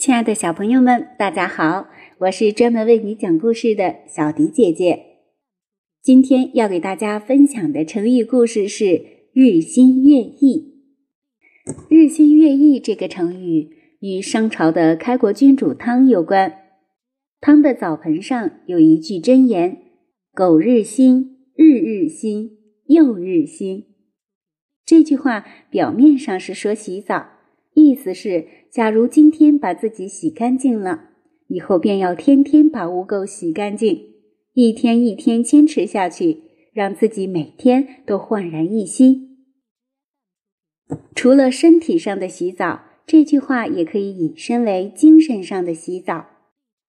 亲爱的小朋友们，大家好！我是专门为你讲故事的小迪姐姐。今天要给大家分享的成语故事是“日新月异”。日新月异这个成语与商朝的开国君主汤有关。汤的澡盆上有一句箴言：“苟日新，日日新，又日新。”这句话表面上是说洗澡。意思是，假如今天把自己洗干净了，以后便要天天把污垢洗干净，一天一天坚持下去，让自己每天都焕然一新。除了身体上的洗澡，这句话也可以引申为精神上的洗澡，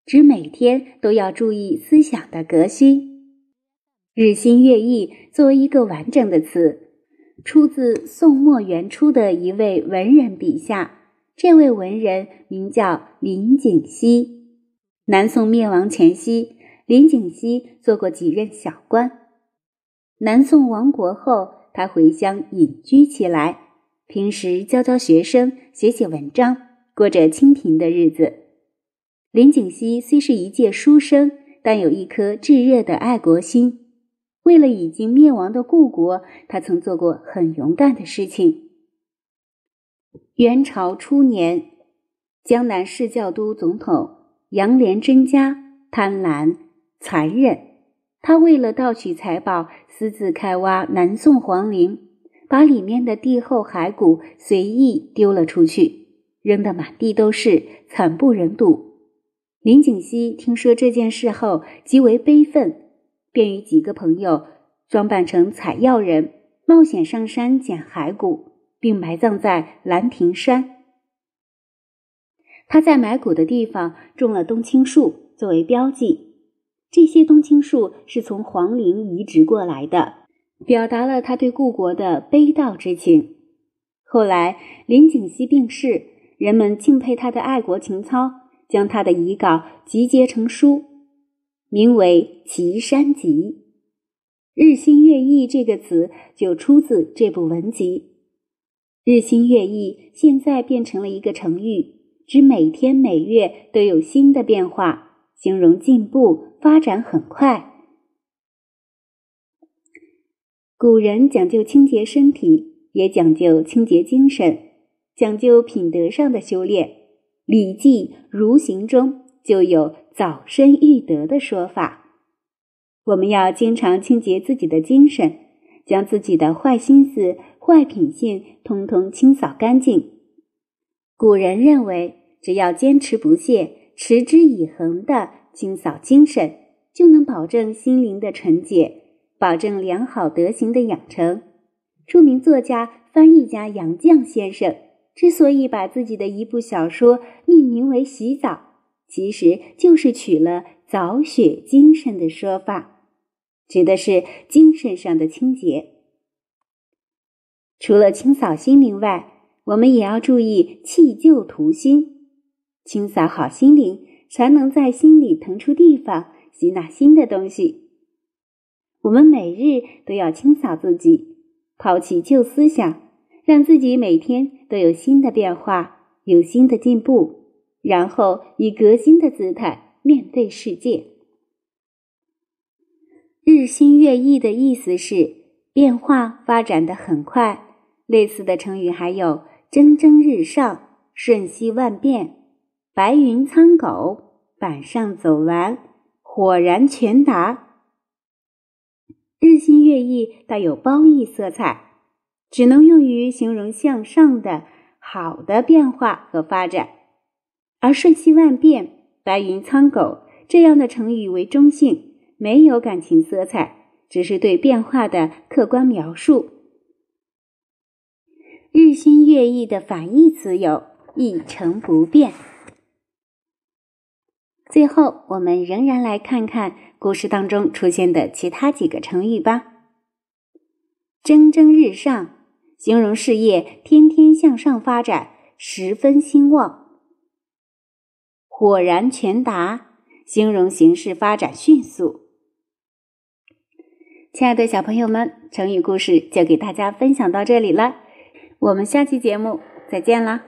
指每天都要注意思想的革新。日新月异作为一个完整的词。出自宋末元初的一位文人笔下，这位文人名叫林景熙。南宋灭亡前夕，林景熙做过几任小官。南宋亡国后，他回乡隐居起来，平时教教学生，写写文章，过着清贫的日子。林景熙虽是一介书生，但有一颗炙热的爱国心。为了已经灭亡的故国，他曾做过很勇敢的事情。元朝初年，江南市教都总统杨连真家贪婪残忍，他为了盗取财宝，私自开挖南宋皇陵，把里面的帝后骸骨随意丢了出去，扔得满地都是，惨不忍睹。林景熙听说这件事后，极为悲愤。便与几个朋友装扮成采药人，冒险上山捡骸骨，并埋葬在兰亭山。他在埋骨的地方种了冬青树作为标记，这些冬青树是从皇陵移植过来的，表达了他对故国的悲悼之情。后来林景熙病逝，人们敬佩他的爱国情操，将他的遗稿集结成书。名为《岐山集》，日新月异这个词就出自这部文集。日新月异现在变成了一个成语，指每天每月都有新的变化，形容进步发展很快。古人讲究清洁身体，也讲究清洁精神，讲究品德上的修炼，《礼记·如行》中就有。早生育德的说法，我们要经常清洁自己的精神，将自己的坏心思、坏品性通通清扫干净。古人认为，只要坚持不懈、持之以恒的清扫精神，就能保证心灵的纯洁，保证良好德行的养成。著名作家、翻译家杨绛先生之所以把自己的一部小说命名为《洗澡》。其实就是取了“早雪精神”的说法，指的是精神上的清洁。除了清扫心灵外，我们也要注意弃旧图新，清扫好心灵，才能在心里腾出地方，吸纳新的东西。我们每日都要清扫自己，抛弃旧思想，让自己每天都有新的变化，有新的进步。然后以革新的姿态面对世界。日新月异的意思是变化发展的很快。类似的成语还有蒸蒸日上、瞬息万变、白云苍狗、板上走完、火然全达。日新月异带有褒义色彩，只能用于形容向上的好的变化和发展。而瞬息万变、白云苍狗这样的成语为中性，没有感情色彩，只是对变化的客观描述。日新月异的反义词有一成不变。最后，我们仍然来看看故事当中出现的其他几个成语吧。蒸蒸日上，形容事业天天向上发展，十分兴旺。果然全达，形容形势发展迅速。亲爱的小朋友们，成语故事就给大家分享到这里了，我们下期节目再见啦！